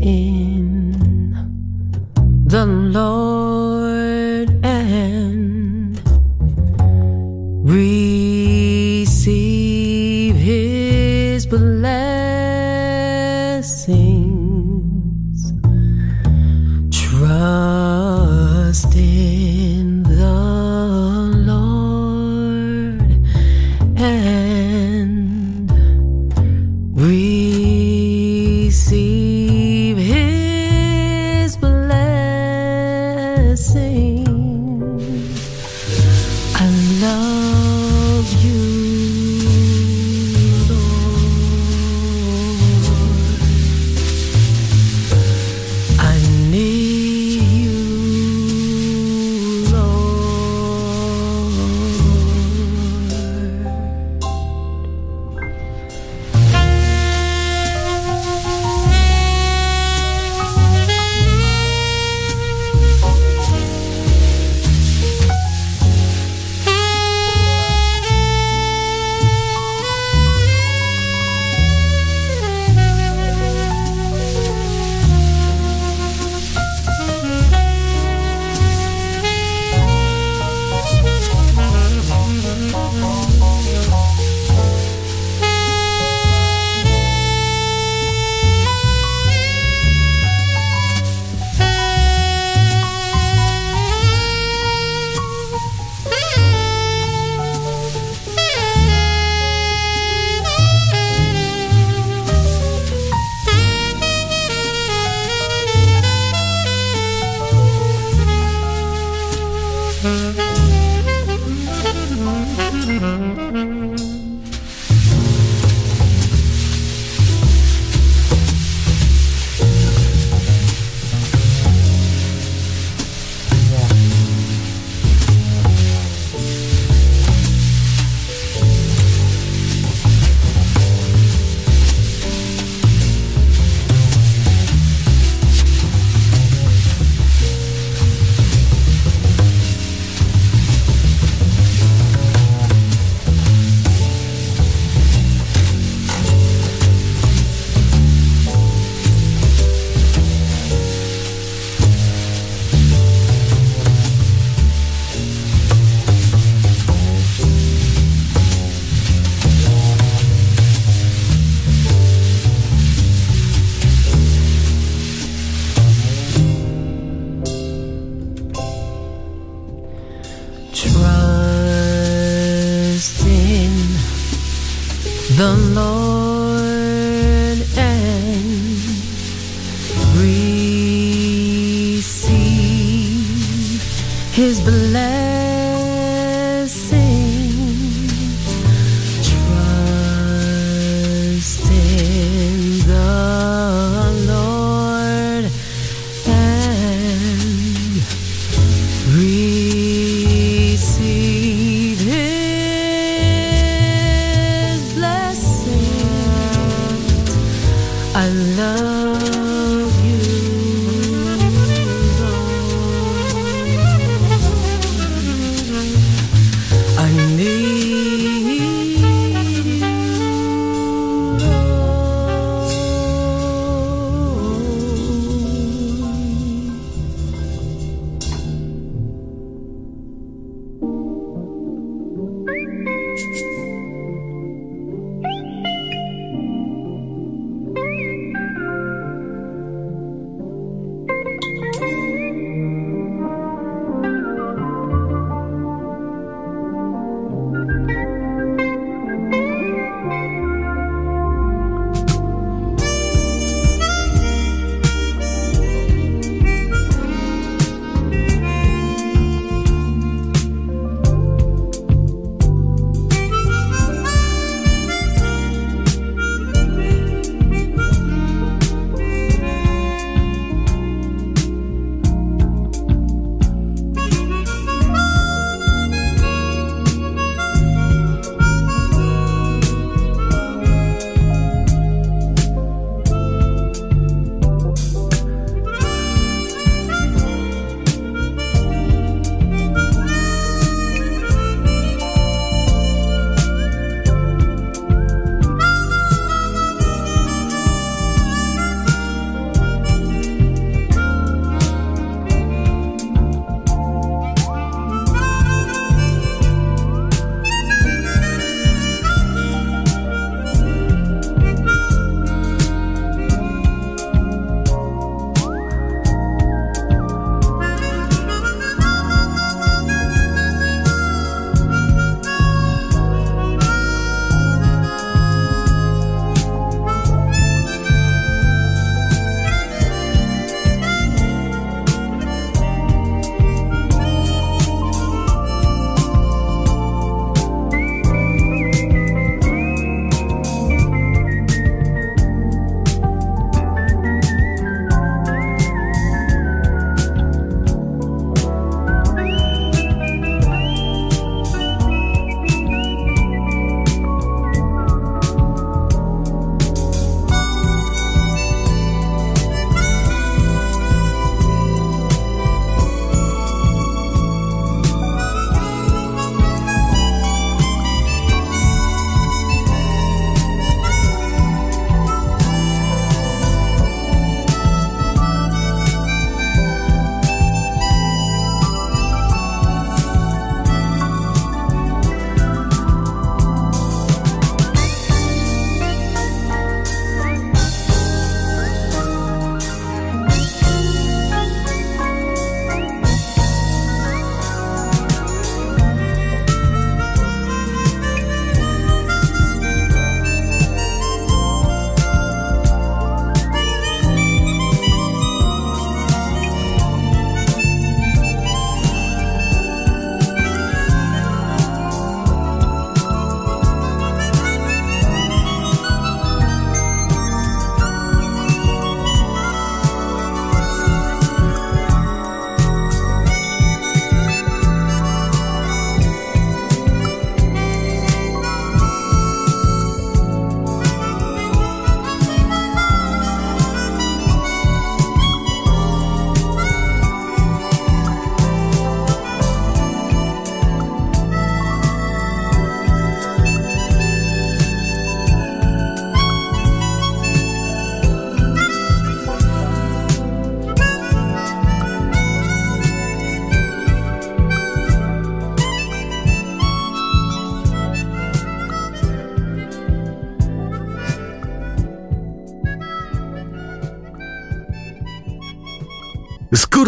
in. The Lord and receive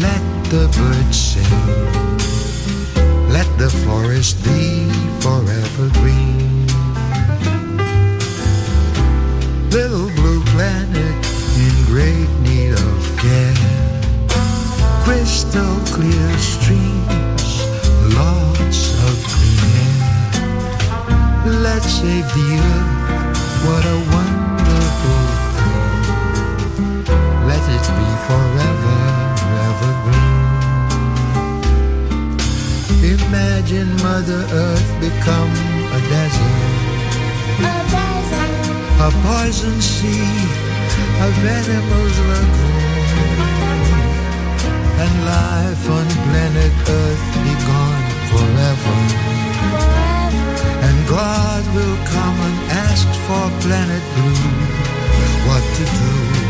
Let the birds sing. Let the forest be forever green. Little blue planet in great need of care. Crystal clear streams, lots of clean air. Let's save the earth, what a wonderful it be forever, evergreen. Imagine Mother Earth become a desert. A poison sea, a venomous lagoon. And life on planet Earth be gone forever. And God will come and ask for planet blue what to do.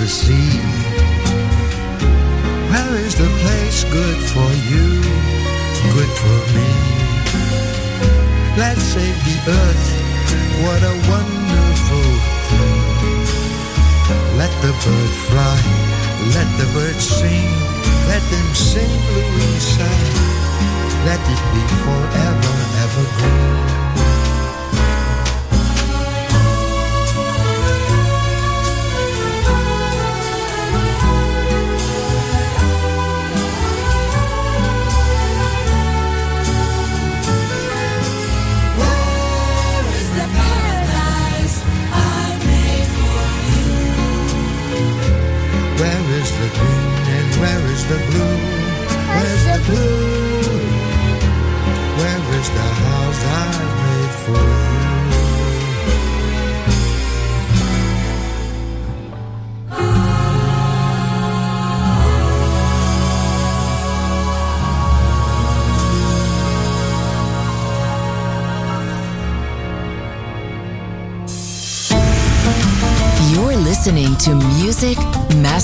the sea? Where is the place good for you, good for me? Let's save the earth, what a wonderful thing. Let the bird fly, let the birds sing, let them sing Louisa. Let it be forever, evergreen.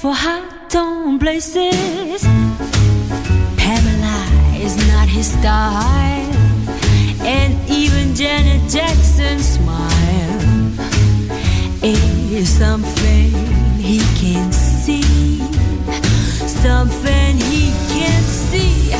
for hot on places. Pamela is not his style, and even Janet Jackson's smile is something he can see, something he can see.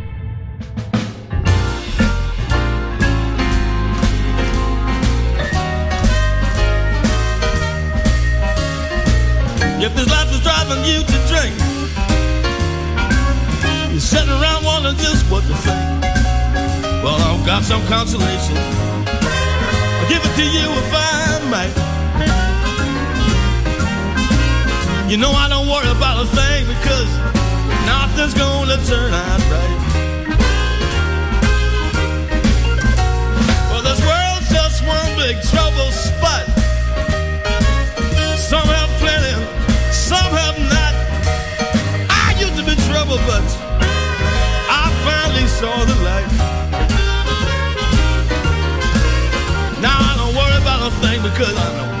Got some consolation. I'll give it to you if I might. You know I don't worry about a thing because nothing's gonna turn out right. Well, this world's just one big trouble spot. Some have plenty, some have not. I used to be trouble, but I finally saw the light. About